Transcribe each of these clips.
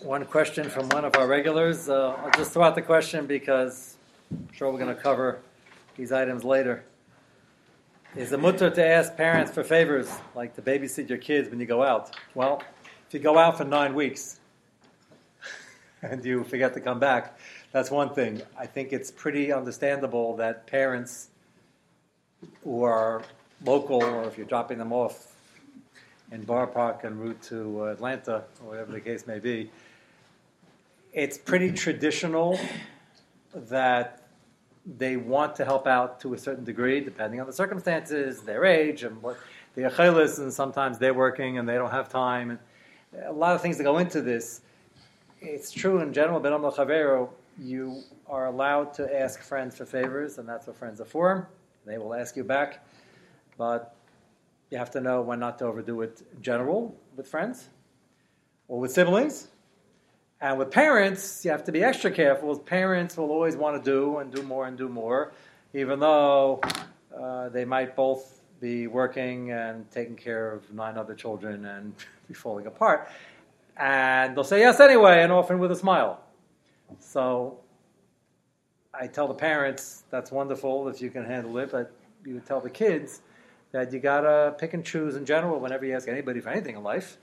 one question from one of our regulars. Uh, I'll just throw out the question because I'm sure we're going to cover these items later. Is it mutter to ask parents for favors, like to babysit your kids when you go out? Well, if you go out for nine weeks and you forget to come back, that's one thing. I think it's pretty understandable that parents who are local, or if you're dropping them off in Boro Park en route to Atlanta, or whatever the case may be, it's pretty traditional that they want to help out to a certain degree, depending on the circumstances, their age, and what the achelis, and sometimes they're working and they don't have time. And a lot of things that go into this. It's true in general, Ben Chavero, you are allowed to ask friends for favors, and that's what friends are for. They will ask you back. But you have to know when not to overdo it in general with friends or with siblings. And with parents, you have to be extra careful. Parents will always want to do and do more and do more, even though uh, they might both be working and taking care of nine other children and be falling apart. And they'll say yes anyway, and often with a smile. So I tell the parents, that's wonderful if you can handle it, but you would tell the kids that you gotta pick and choose in general whenever you ask anybody for anything in life.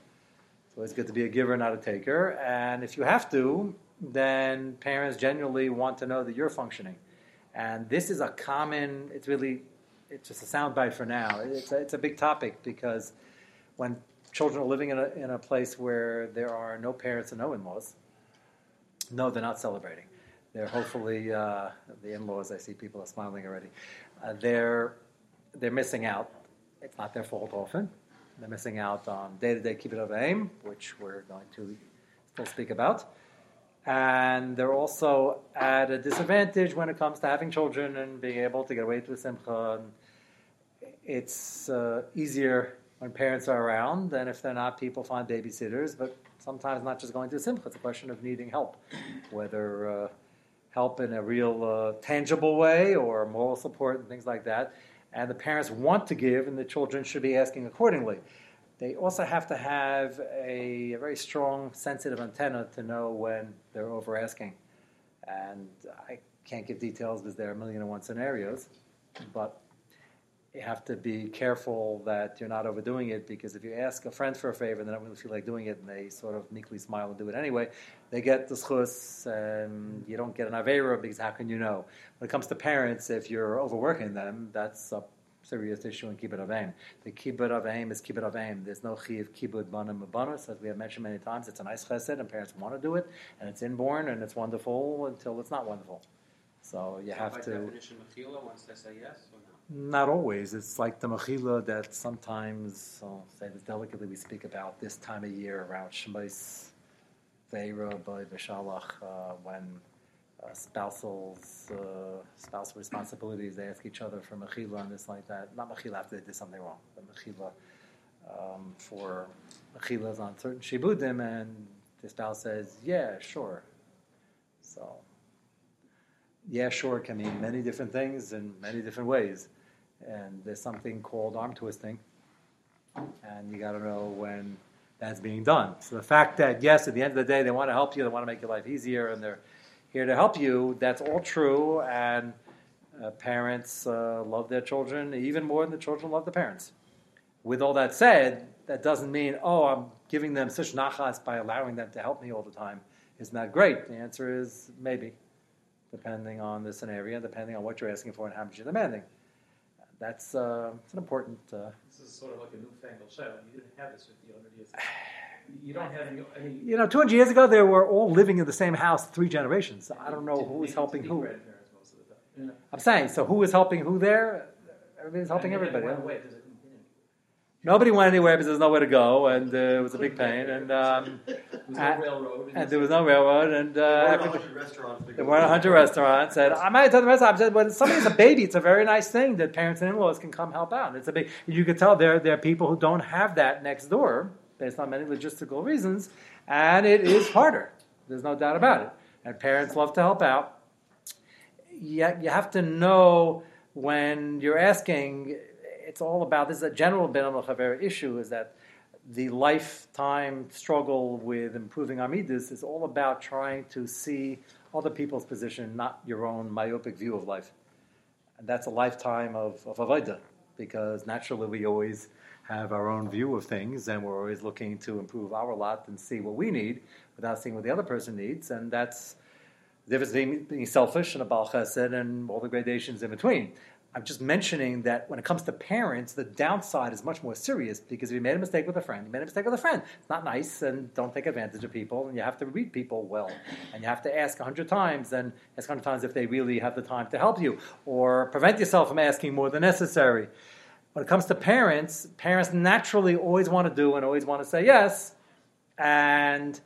So it's good to be a giver, not a taker. And if you have to, then parents genuinely want to know that you're functioning. And this is a common, it's really, it's just a soundbite for now. It's a, it's a big topic because when children are living in a, in a place where there are no parents and no in laws, no, they're not celebrating. They're hopefully, uh, the in laws, I see people are smiling already, uh, they're, they're missing out. It's not their fault often. They're missing out on day to day kibbutz aim, which we're going to still speak about. And they're also at a disadvantage when it comes to having children and being able to get away to a simcha. It's uh, easier when parents are around than if they're not. People find babysitters, but sometimes not just going to a simcha. It's a question of needing help, whether uh, help in a real uh, tangible way or moral support and things like that and the parents want to give, and the children should be asking accordingly. They also have to have a, a very strong, sensitive antenna to know when they're over asking. And I can't give details because there are a million and one scenarios, but you have to be careful that you're not overdoing it because if you ask a friend for a favor and they don't really feel like doing it and they sort of meekly smile and do it anyway, they get the schus and you don't get an avera because how can you know? When it comes to parents, if you're overworking them, that's a serious issue in kibbut avim. The kibbut avim is kibbut avim. There's no chiv kibbut banim abanus, as we have mentioned many times. It's a nice chesed, and parents want to do it, and it's inborn, and it's wonderful until it's not wonderful. So you so have by to. Definition, mechila, once they say yes or no. Not always. It's like the mechila that sometimes, I'll say this delicately, we speak about this time of year around Shemais Veira by Vishalach, uh, when uh, spousal uh, spousal responsibilities. They ask each other for mechila and this like that. Not mechila after they did something wrong, but mechila um, for mechilas on certain shibudim, and the spouse says, "Yeah, sure." So, yeah, sure can mean many different things in many different ways, and there's something called arm twisting, and you got to know when that's being done. So the fact that yes, at the end of the day, they want to help you, they want to make your life easier, and they're here to help you. That's all true, and uh, parents uh, love their children even more than the children love the parents. With all that said, that doesn't mean, oh, I'm giving them such nachas by allowing them to help me all the time. Isn't that great? The answer is maybe, depending on the scenario, depending on what you're asking for and how much you're demanding. That's uh, it's an important. Uh, this is sort of like a newfangled show. You didn't have this 50, 100 years ago. You don't have any, any. You know, 200 years ago, they were all living in the same house three generations. I don't know who was helping who. I'm saying, so who is helping who there? Everybody's helping everybody. Nobody went anywhere because there's nowhere to go, and uh, it was a big pain. And, um, and, and there was no railroad, and uh, there weren't a hundred restaurants. And I might tell the restaurant, I said, when somebody's a baby, it's a very nice thing that parents and in-laws can come help out. It's a big. You could tell there there are people who don't have that next door based on many logistical reasons, and it is harder. There's no doubt about it. And parents love to help out. Yet you have to know when you're asking. It's all about this. Is a general ben issue is that the lifetime struggle with improving our midas is all about trying to see other people's position, not your own myopic view of life. And that's a lifetime of, of avodah, because naturally we always have our own view of things, and we're always looking to improve our lot and see what we need without seeing what the other person needs, and that's the difference between being selfish and a bal chesed and all the gradations in between. I'm just mentioning that when it comes to parents, the downside is much more serious because if you made a mistake with a friend, you made a mistake with a friend. It's not nice, and don't take advantage of people, and you have to read people well, and you have to ask a hundred times, and ask hundred times if they really have the time to help you, or prevent yourself from asking more than necessary. When it comes to parents, parents naturally always want to do and always want to say yes, and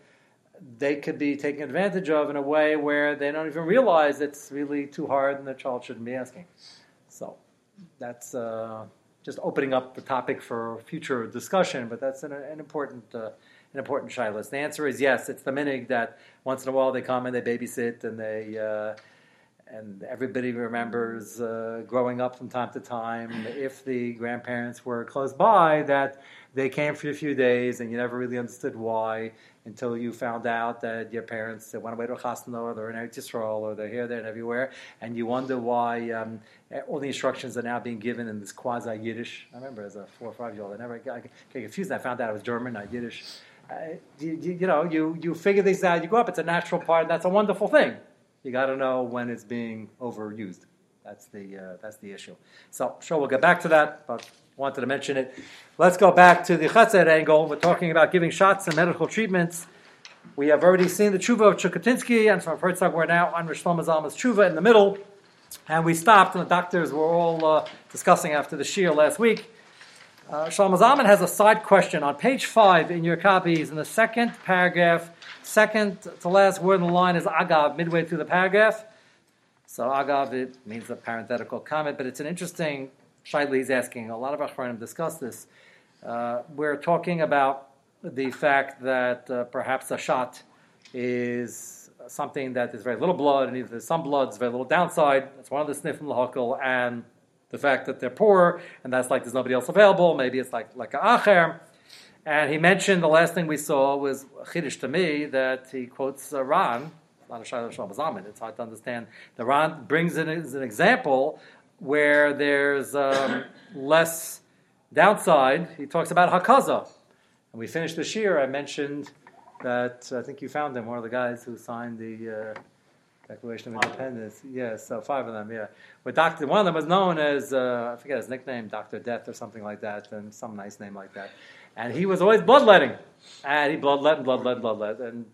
they could be taken advantage of in a way where they don't even realize it's really too hard and the child shouldn't be asking. That's uh, just opening up the topic for future discussion, but that's an, an important uh, an important shilas. The answer is yes. It's the minig that once in a while they come and they babysit and they uh, and everybody remembers uh, growing up from time to time. If the grandparents were close by, that they came for a few days and you never really understood why until you found out that your parents went away to Chasna or they're in Eretz Yisrael or they're here, there, and everywhere, and you wonder why um, all the instructions are now being given in this quasi Yiddish. I remember as a four or five year old, I never got confused. I found out it was German, not Yiddish. Uh, you, you, you, know, you, you figure these out, you go up, it's a natural part, and that's a wonderful thing. You got to know when it's being overused. That's the, uh, that's the issue. So, sure, we'll get back to that, but wanted to mention it. Let's go back to the Chesed angle. We're talking about giving shots and medical treatments. We have already seen the tshuva of Chukatinsky, and from Herzog, we're now on Zalman's tshuva in the middle. And we stopped, and the doctors were all uh, discussing after the shir last week. Uh, Shlomo Zalman has a side question on page five in your copies, in the second paragraph, second to last word in the line is agav, midway through the paragraph. So agav, it means a parenthetical comment, but it's an interesting Shaila is asking. A lot of Achronim discuss this. Uh, we're talking about the fact that uh, perhaps a shot is something that is very little blood, and if there's some blood, it's very little downside. That's one of the sniff sniffim lahakal, and the fact that they're poor, and that's like there's nobody else available. Maybe it's like like a acher. And he mentioned the last thing we saw was chiddush to me that he quotes uh, Ran. A It's hard to understand. The Ran brings in as an example where there's um, less downside. He talks about hakaza. And we finished the year. I mentioned that I think you found him, one of the guys who signed the uh, Declaration of Independence. Yes, so five of them, yeah. But Doctor, one of them was known as uh, I forget his nickname, Doctor Death or something like that, and some nice name like that. And he was always bloodletting, and he bloodlet and bloodlet, bloodlet, and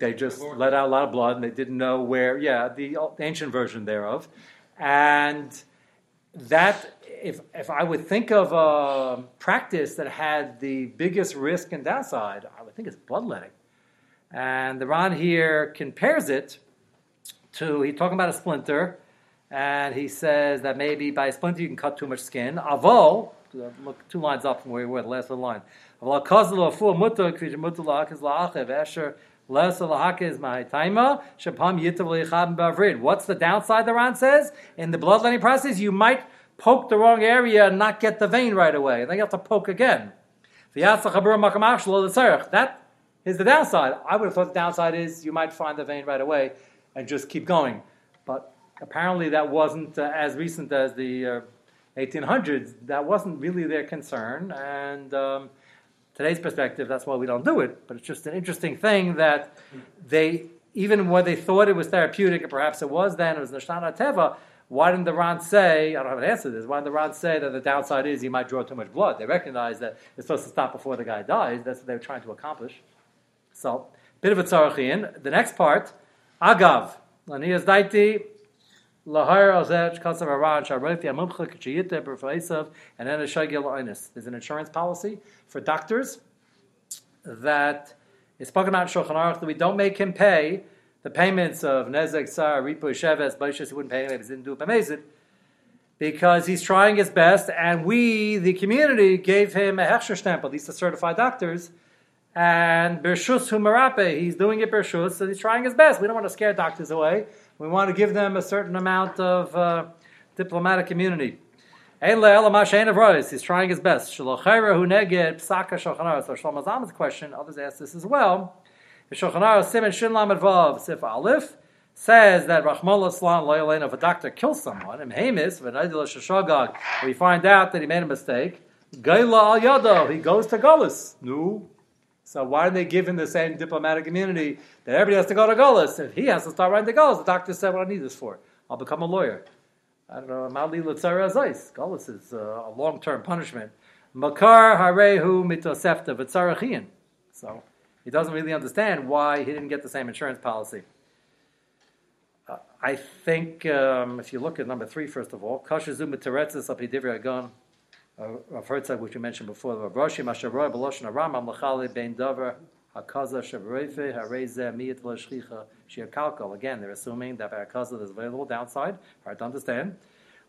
they just let out a lot of blood, and they didn't know where. Yeah, the ancient version thereof, and that if if I would think of a practice that had the biggest risk and downside, I would think it's bloodletting. And the Ran here compares it to he's talking about a splinter, and he says that maybe by a splinter you can cut too much skin. Avo, look two lines up from where we were, the last line. What's the downside, the Ran says? In the bloodletting process, you might poke the wrong area and not get the vein right away. Then you have to poke again. That is the downside. I would have thought the downside is you might find the vein right away and just keep going. But apparently that wasn't uh, as recent as the uh, 1800s. That wasn't really their concern. And um, today's perspective, that's why we don't do it. But it's just an interesting thing that they, even when they thought it was therapeutic, and perhaps it was then, it was Nishtana Teva, why didn't the Ran say, I don't have an answer to this, why didn't the Ran say that the downside is you might draw too much blood? They recognize that it's supposed to stop before the guy dies. That's what they were trying to accomplish. So, bit of a tzarachian. The next part, Agav. Lanias daiti, lahar ozech kasav aran sharoti amumcha kachiyita berfaisav, and then a shagil oinus. There's an insurance policy for doctors that is spoken in Shulchan Aruch that we don't make him pay the payments of Nezek, Sar, Ripo, Sheves, Baishas, he wouldn't pay anyway, he didn't do it Bamezid, because he's trying his best, and we, the community, gave him a Hechsher stamp, these are certified doctors, and Bershus Humarape, he's doing it Bershus, so he's trying his best. We don't want to scare doctors away. We want to give them a certain amount of uh, diplomatic immunity. He's trying his best. So Shlomo Zalman's question, others ask this as well. The Simon Aleph says that if a doctor kills someone, Shashagag, we find out that he made a mistake, he goes to Gullus. No. So why do they give him the same diplomatic immunity that everybody has to go to Gullus? If he has to start writing the Gullus, the doctor said, what I need this for? I'll become a lawyer. I don't know, Mali Lutzara Zais. Gullus is uh, a long-term punishment. Makar Harehu Mitosefta V'tzarachian. So he doesn't really understand why he didn't get the same insurance policy. Uh, I think um, if you look at number three, first of all, Kashazu Teretzis Apidivri Agon, Rav Herzog, which we mentioned before, Rav Roshi Masharoy Baloshon Aramam Lachali Bein Dover Hakaza Shavreife Hareze Miyat Lashchicha Shiakalkal. Again, they're assuming that Hakaza there's very little downside. Hard to understand.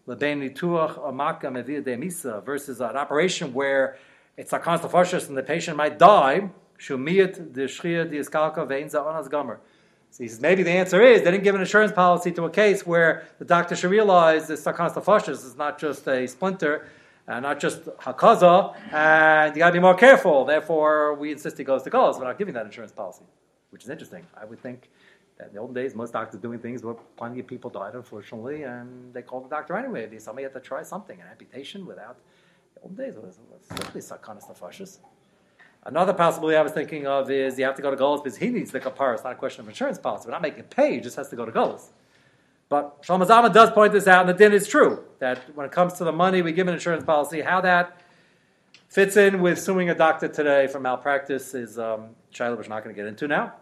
Lebein Nituach Amaka Mevia De Misa versus an operation where it's a constant and the patient might die. Shumiyat De Shchia De Iskalka Veinza Onas Gomer. So he says maybe the answer is they didn't give an insurance policy to a case where the doctor should realize this sarcostophosis is not just a splinter, uh, not just hakaza, and you got to be more careful. Therefore, we insist he goes to Golos. We're not giving that insurance policy, which is interesting. I would think that in the old days, most doctors doing things where plenty of people died, unfortunately, and they called the doctor anyway. Maybe somebody had to try something, an amputation without. The old days was, was certainly sarcostophosis. Another possibility I was thinking of is you have to go to Golos because he needs the kapara. It's not a question of insurance policy. We're not making pay, he just has to go to Golos. But Shlomo Zalman does point this out, and the din is true that when it comes to the money we give an insurance policy, how that fits in with suing a doctor today for malpractice is um, Shiloh, which we're not going to get into now.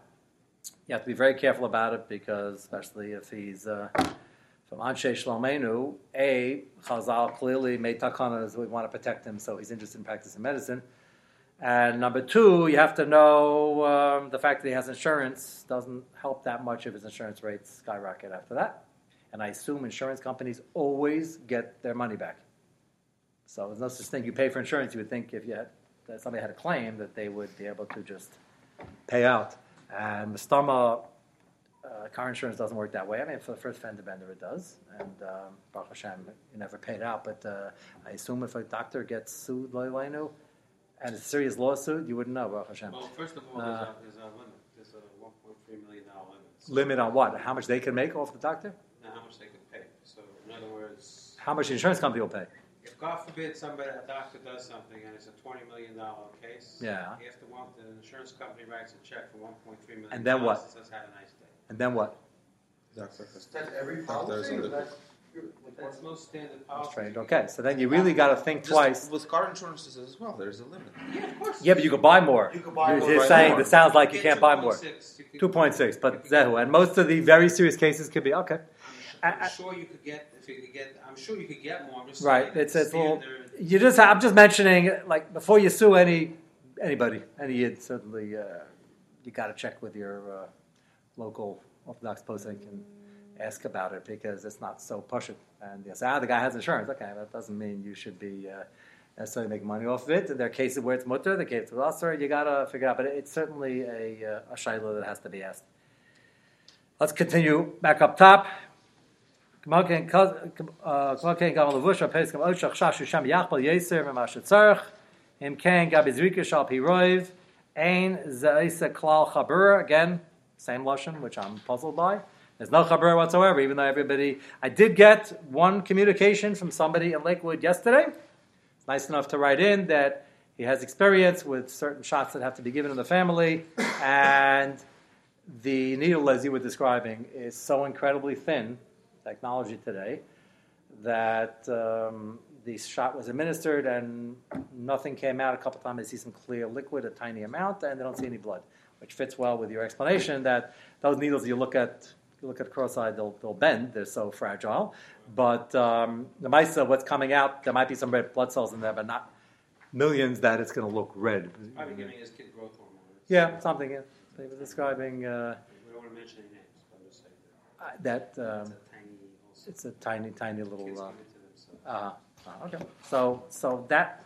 You have to be very careful about it because, especially if he's uh, from Anshe Shlomenu, A, Chazal clearly made takanas, we want to protect him, so he's interested in practicing medicine. And number two, you have to know um, the fact that he has insurance doesn't help that much if his insurance rates skyrocket after that. And I assume insurance companies always get their money back. So there's no such thing. You pay for insurance, you would think if you had, that somebody had a claim that they would be able to just pay out. And Mustama, uh, car insurance doesn't work that way. I mean, for the first fender bender, it does. And um, Baruch Hashem, you never paid out. But uh, I assume if a doctor gets sued, Loilenu, and it's a serious lawsuit, you wouldn't know, Baruch Hashem. Well, first of all, Uh, there's, a, there's a limit. There's a 1.3 million dollar limit. So Limit on what? How much they can make off the doctor? Now, how much they can pay. So, in other words, How much the insurance company will pay? if God forbid somebody, a doctor does something and it's a 20 million dollar case, Yeah. after one, the insurance company writes a check for 1.3 million. And then what? It says, "Have a nice day." And then what? That's That's every policy? that's- That's most standard policy. strange. Okay, so then you really got to think twice. With car insurances as well, there's a limit. Yeah, of course. Yeah, but you could buy more. You could buy You're, more. you're saying more. it sounds like you get can't buy more. 2.6, you could- Two point six, but Zehu, and most of the very serious cases could be okay. I'm, I- sure you could get if you could get. I'm sure you could get more. I'm just Right, it's it's a little. You just I'm just mentioning like before you sue any anybody, any yid, certainly uh, you got to check with your uh, local Orthodox posting and ask about it because it's not so push it. And you say, ah, the guy has insurance. Okay, that doesn't mean you should be uh, necessarily making money off of it. There are cases where it's mutter, the case with usher, you got to figure out. But it's certainly a, uh, a shayla that has to be asked. Let's continue back up top. K'mo ken gam shal piroiv ein zeisa klal chabur again same lashon which I'm puzzled by. There's no chabur whatsoever, even though everybody. I did get one communication from somebody in Lakewood yesterday. Nice enough to write in that he has experience with certain shots that have to be given in the family, and the needle, as you were describing, is so incredibly thin technology today, that um, the shot was administered and nothing came out. A couple times they see some clear liquid, a tiny amount, and they don't see any blood, which fits well with your explanation that those needles you look at. You look at cross-eyed, they'll, they'll bend. They're so fragile. But um, the mice, what's coming out, there might be some red blood cells in there, but not millions that it's going to look red. Probably giving his kid growth hormone. Yeah, something. Yeah. They were describing uh, We don't want to mention any names, but I'm just saying uh, that that um, it's a tiny. Also, it's a tiny, tiny little. Uh, give it to themselves. uh, uh, okay. So, so that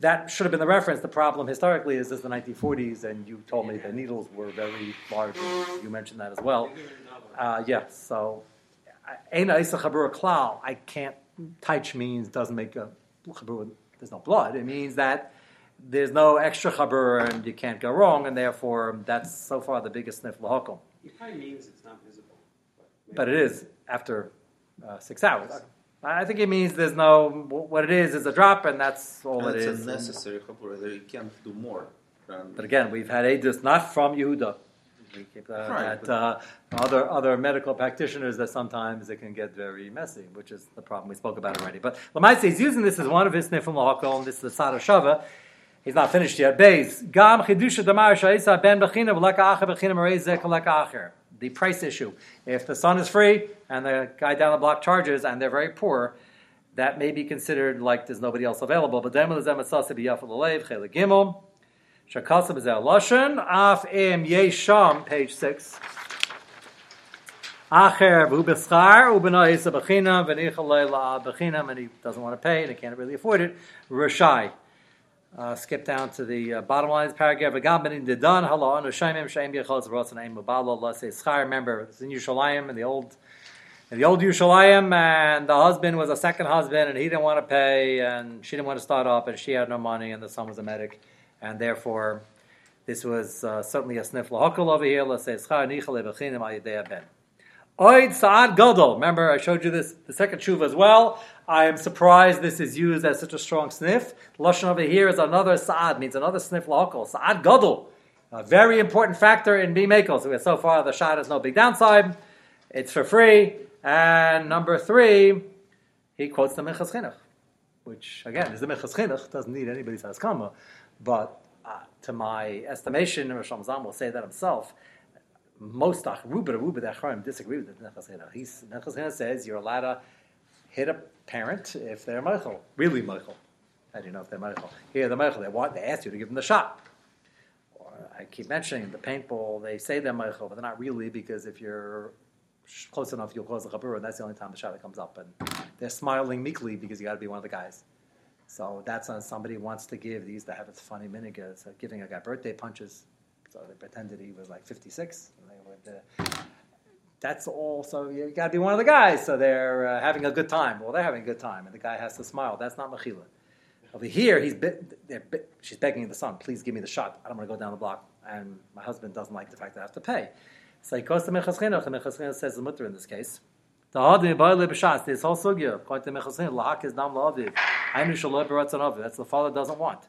that should have been the reference. The problem historically is this the 1940s, and you told me the needles were very large. You mentioned that as well. They give it another. Uh, yeah. So, Aina Isa Chabura Klal, I can't taich means doesn't make a chabur. There's no blood. It means that there's no extra chabur and you can't go wrong, and therefore that's so far the biggest sniff lahakum. He probably means it's not visible. maybe- But it is after uh, six hours. I think it means there's no what it is is a drop, and that's all And it it's is. necessary. You can't do more. But again, we've had edus not from Yehuda. We keep, uh, Right, that uh, other other medical practitioners that sometimes it can get very messy, which is the problem we spoke about already. But Lamaitse is using this as one of his nifim lahakol, and this is the Sada Shava. He's not finished yet. Beis gam chidusha damar ben bechina v'leka acher bechina marezek v'leka acher. The price issue. If the son is free and the guy down the block charges and they're very poor, that may be considered like there's nobody else available. But then with the zemet b'yafel alev chele gimel. Shakasa b'zel lashon af im yesham page six. Acher v'ubeschar ubena isa b'china v'nichal la and he doesn't want to pay and he can't really afford it. Rashai. Uh, skip down to the uh, bottom line paragraph. Remember, it's in Yerushalayim in the old in the old Yerushalayim, and the husband was a second husband, and he didn't want to pay, and she didn't want to start up, and she had no money, and the son was a medic, and therefore, this was uh, certainly a sniff lahakal over here. Let's say. Oid Saad Gadol. Remember, I showed you this, the second shuv as well. I am surprised this is used as such a strong sniff. Lashon over here is another Saad, means another sniff lahakal. Saad Gadol. A very important factor in B-Makel. So so far, the shot has no big downside. It's for free. And number three, he quotes the Minchas Chinuch, which, again, is the Minchas Chinuch. Doesn't need anybody's haskama. But uh, to my estimation, Rosh Zam will say that himself, most Ruba Ruba Acharim disagree with the Chinuch. He's says you're allowed to hit a parent if they're Michael, really Michael. How do you know if they're Michael? Here they're Michael. They want they ask you to give them the shot. Or I keep mentioning the paintball. They say they're Michael, but they're not really because if you're close enough, you'll cause a chabur, and that's the only time the shot comes up. And they're smiling meekly because you got to be one of the guys. So that's when somebody wants to give. They used to have this funny minigas, uh, giving a guy birthday punches. So they pretended he was like 56. Uh, that's all. So you got to be one of the guys. So they're uh, having a good time. Well, they're having a good time, and the guy has to smile. That's not mechila. Over here, he's bit, they're she's begging the son, please give me the shot. I don't want to go down the block. And my husband doesn't like the fact that I have to pay. So he goes to Minchas Chinuch, and Minchas Chinuch says the mutter in this case. The this whole sugya, according to Mechas Lahak is Nam La'aviv. Shaloi B'Ratzon Aviv. That's the father doesn't want.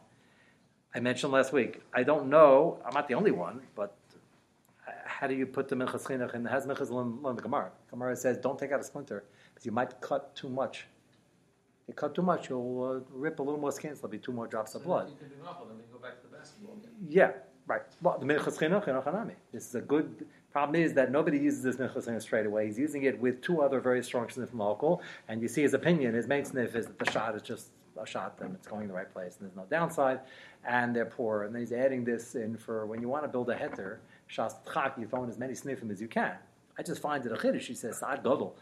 I mentioned last week, I don't know, I'm not the only one, but how do you put the Minchas Chinuch and has Minchas learn, learn the Gemara? Gemara says, don't take out a splinter, because you might cut too much. If you cut too much, you'll uh, rip a little more skin, so there'll be two more drops of blood. You can do nothing, then we go back to the basketball again. Yeah, right. Well, the Minchas Chinuch, Hanami. This is a good, problem is that nobody uses this Minchas Chinuch straight away. He's using it with two other very strong sniff from alcohol, and you see his opinion, his main sniff is that the shot is just a shot and it's going in the right place and there's no downside, and they're poor. And then he's adding this in for when you want to build a heter, shas tchak, you throw in as many sniffim as you can. I just find it a chiddush. He says, Sa'ad Godel.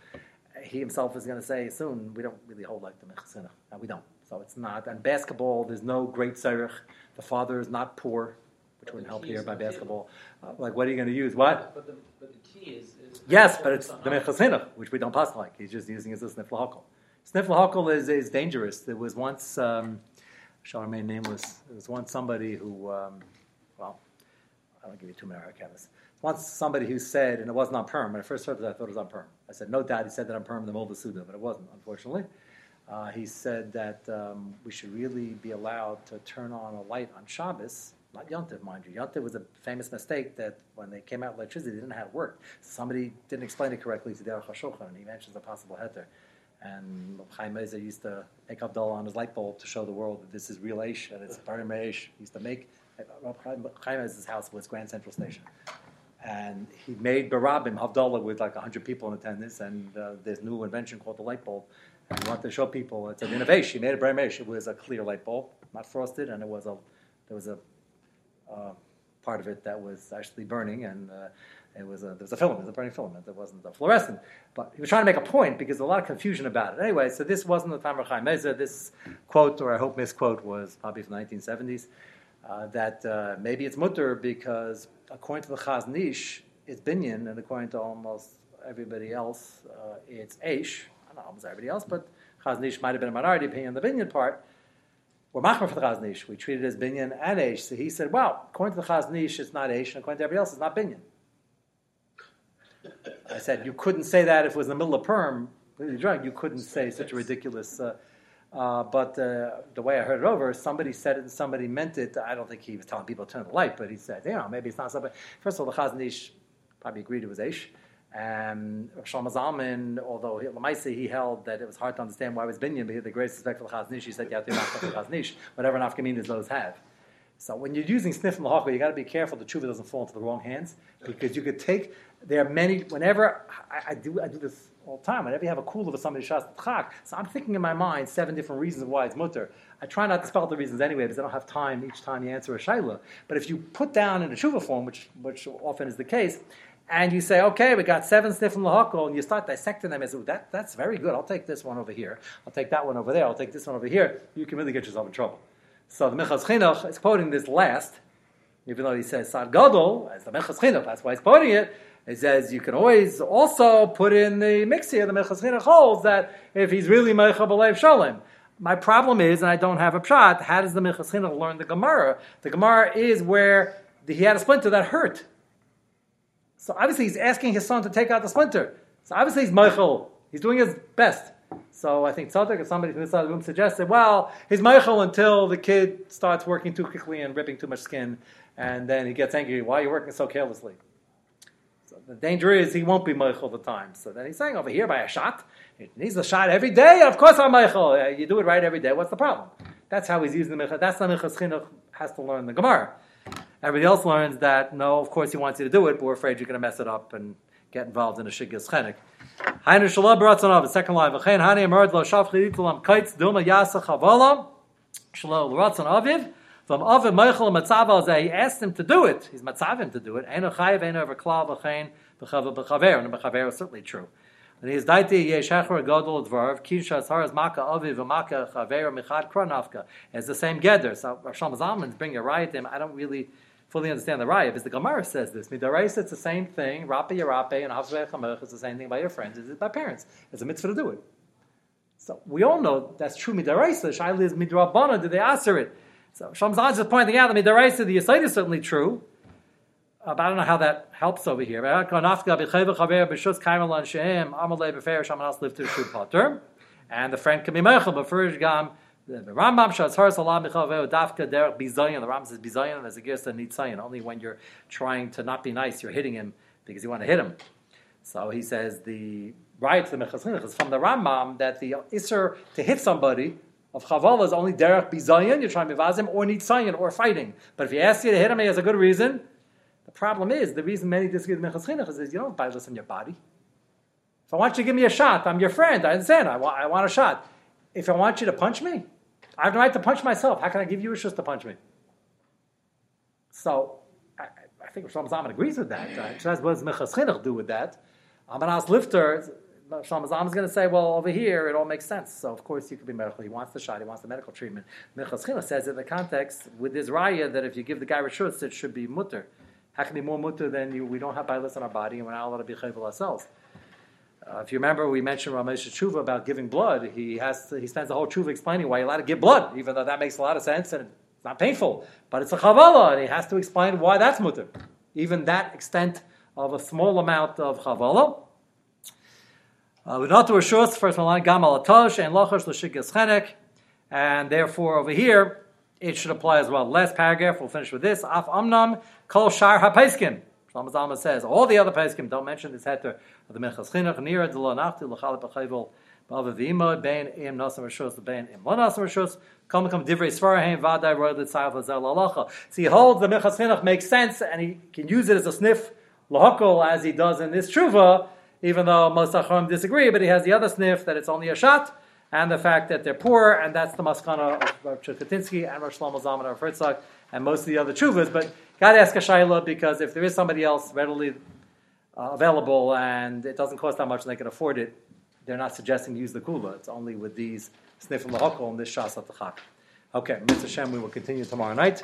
He himself is going to say soon, we don't really hold like the Minchas Chinuch. No, we don't. So it's not. And basketball, there's no great tzarech. The father is not poor, which wouldn't help here by basketball. Uh, like, what are you going to use? What? But the, but the key is, is Yes, but it's the Minchas Chinuch, which we don't pass like. He's just using it as a sniff lahakol. Sniff lahakol is, is dangerous. There was once, um, shall remain nameless, there was once somebody who, um, well, I don't give you too many chemists. Once somebody who said, and it wasn't on Purim, when I first heard that, I thought it was on Purim. I said, no doubt he said that on Purim in the Molda Suda, but it wasn't, unfortunately. Uh, he said that um, we should really be allowed to turn on a light on Shabbos, not Yontif, mind you. Yontif was a famous mistake that when they came out with electricity, they didn't it worked. Somebody didn't explain it correctly to the HaShulchan, and he mentions a possible heter. And Chaim Meza used to make Havdalah on his light bulb to show the world that this is real Aish and it's Barim Aish. He used to make Rab Chaim Chaim Meza's house was Grand Central Station. And he made Barabim Havdalah with like 100 people in attendance, and uh, this new invention called the light bulb. And he wanted to show people it's an innovation. He made a Barim Aish. It was a clear light bulb, not frosted, and it was a there was a uh, part of it that was actually burning, and uh, it was a, there was a filament, a burning filament. It wasn't a fluorescent. But he was trying to make a point because there's a lot of confusion about it. Anyway, so this wasn't the time of Chaim Meza. This quote, or I hope misquote, was probably from the 1970s. Uh, that uh, maybe it's mutter because according to the Chaz Nish, it's binyan, and according to almost everybody else, uh, it's aish. Don't almost everybody else, but Chaznish might have been a minority opinion on the binyan part. We're machmer for the Chaznish. We treat it as binyan and Aish. So he said, well, according to the Chaznish, it's not Aish, and according to everybody else, it's not binyan. I said, you couldn't say that if it was in the middle of Purim, really drunk. You couldn't say such a ridiculous. Uh, uh, but uh, the way I heard it over, somebody said it and somebody meant it. I don't think he was telling people to turn the light, but he said, you know, maybe it's not something. First of all, the Chaznish probably agreed it was Aish. And Shlomo Zalman, although he, Lamaisa, he held that it was hard to understand why it was binyan, but he had the greatest respect for the Chaznish. He said, you have to the Chaznish, whatever nafkaminas those have. So when you're using sniff the hawker, you got to be careful the tshuva doesn't fall into the wrong hands because you could take. There are many. Whenever I, I do, I do this all the time. Whenever you have a kula for somebody shas chak, so I'm thinking in my mind seven different reasons why it's mutter. I try not to spell the reasons anyway because I don't have time each time you answer a shaila. But if you put down in a tshuva form, which which often is the case, and you say, okay, we got seven sniff from lahakol, and you start dissecting them as that, that's very good. I'll take this one over here. I'll take that one over there. I'll take this one over here. You can really get yourself in trouble. So the Minchas Chinuch is quoting this last, even though he says Sad Gadol, as the Minchas Chinuch, that's why he's quoting it. He says you can always also put in the mix here, the Chinuch holds that if he's really Meicha B'Leiv Shalom. My problem is, and I don't have a pshat, how does the Chinuch learn the Gemara? The Gemara is where the, he had a splinter that hurt. So obviously he's asking his son to take out the splinter. So obviously he's Meichel. He's doing his best. So I think Tzaddik or somebody from this side of the room suggested, well, he's Michael until the kid starts working too quickly and ripping too much skin, and then he gets angry. Why are you working so carelessly? The danger is he won't be Michael the time. So then he's saying over here by a shot, he needs a shot every day. Of course I'm Michael. Uh, you do it right every day. What's the problem? That's how he's using the Michael. That's the Michael Chinuch has to learn the Gemara. Everybody else learns that no, of course he wants you to do it, but we're afraid you're going to mess it up and get involved in a shiggas chenik. Hainu baratzon the second line. V'chein hani emerd lo lam kaitz duma yasa chavalam shalom aviv. From aviv meichel matzav he asked him to do it. He's matzavim to do it. Eino chayiv eino over klal v'chein b'chav b'chaver. And b'chaver is certainly true. And he is daiti yeshachar gadol dvarv kisha as as maka aviv v'maka chaver michad kronafka. It's the same gather. So Shlomo Zalman's bringing a riot to him. I don't really fully understand the raya, because the Gemara says this. Midaraisa, it's the same thing. Rape Yarape and Havzvei is the same thing by your friends. Is it by parents? It's a mitzvah to do it. So we all know that's true Midaraisa. Shaila is Midrabana. Did they answer it? So Shamzan is pointing out that Midaraisa, the Yisait is certainly true. Uh, but I don't know how that helps over here. And the friend can be Mechel, but first Gam. The Rambam shows her salam dafka derech bizayin. The Rambam says bizayin as a girsa nitzayin. Only when you're trying to not be nice, you're hitting him because you want to hit him. So he says the right to the Mechas is from the Rambam that the iser to hit somebody of chavala is only derech bizayin. You're trying to bivazim or nitzayin or fighting. But if he asks you to hit him, he has a good reason. The problem is the reason many disagree with Mechas is you don't buy this in your body. If I want you to give me a shot, I'm your friend. I understand. I want, I want a shot. If I want you to punch me, I have the right to punch myself. How can I give you a shush to punch me? So I, I think Shlomo Zalman agrees with that. Uh, what does Mechas do with that? Amanas Lifter, Shlomo Zalman is going to say, well, over here it all makes sense. So of course you could be medical. He wants the shot. He wants the medical treatment. Chinuch says in the context with this raya that if you give the guy rishus, it should be mutter. How can be more mutter than you, we don't have bilis in our body and we're not allowed to be chayvul ourselves? Uh, if you remember, we mentioned Ramesh Tshuva about giving blood. He has to, he spends the whole Tshuva explaining why you're allowed to give blood, even though that makes a lot of sense and it's not painful. But it's a chavala, and he has to explain why that's mutter. Even that extent of a small amount of chavala. Uh, not to Rishus, first one line, Gamal Atosh, and Lochosh Lashikas Chenek, and therefore over here, it should apply as well. Last paragraph, we'll finish with this. Af Amnam, Kol Shar HaPaiskim. Shlomo says, all the other Paiskim don't mention this heter of the Minchas Chinuch, Nira de Lo Nachti, L'chal B'chayvol, B'ava V'ima, Bein Im Nasam Rishos, Bein Im Lo Nasam Rishos, Come Come Divrei Svarahim, Vadai Roy L'tzayav L'zel L'alacha. So he holds the Minchas Chinuch makes sense, and he can use it as a sniff, L'hokol, as he does in this Truva, even though most Achronim disagree, but he has the other sniff that it's only a shot, and the fact that they're poor, and that's the maskana of Rav Chukatinsky and Rav Shlomo Zalman of Herzog, and most of the other Truvas, but got to ask a Shaila because if there is somebody else readily uh, available and it doesn't cost that much and they can afford it, they're not suggesting to use the kula. It's only with these sniffing lahokol and this shas at the chak. Okay, Mr. Shem, we will continue tomorrow night.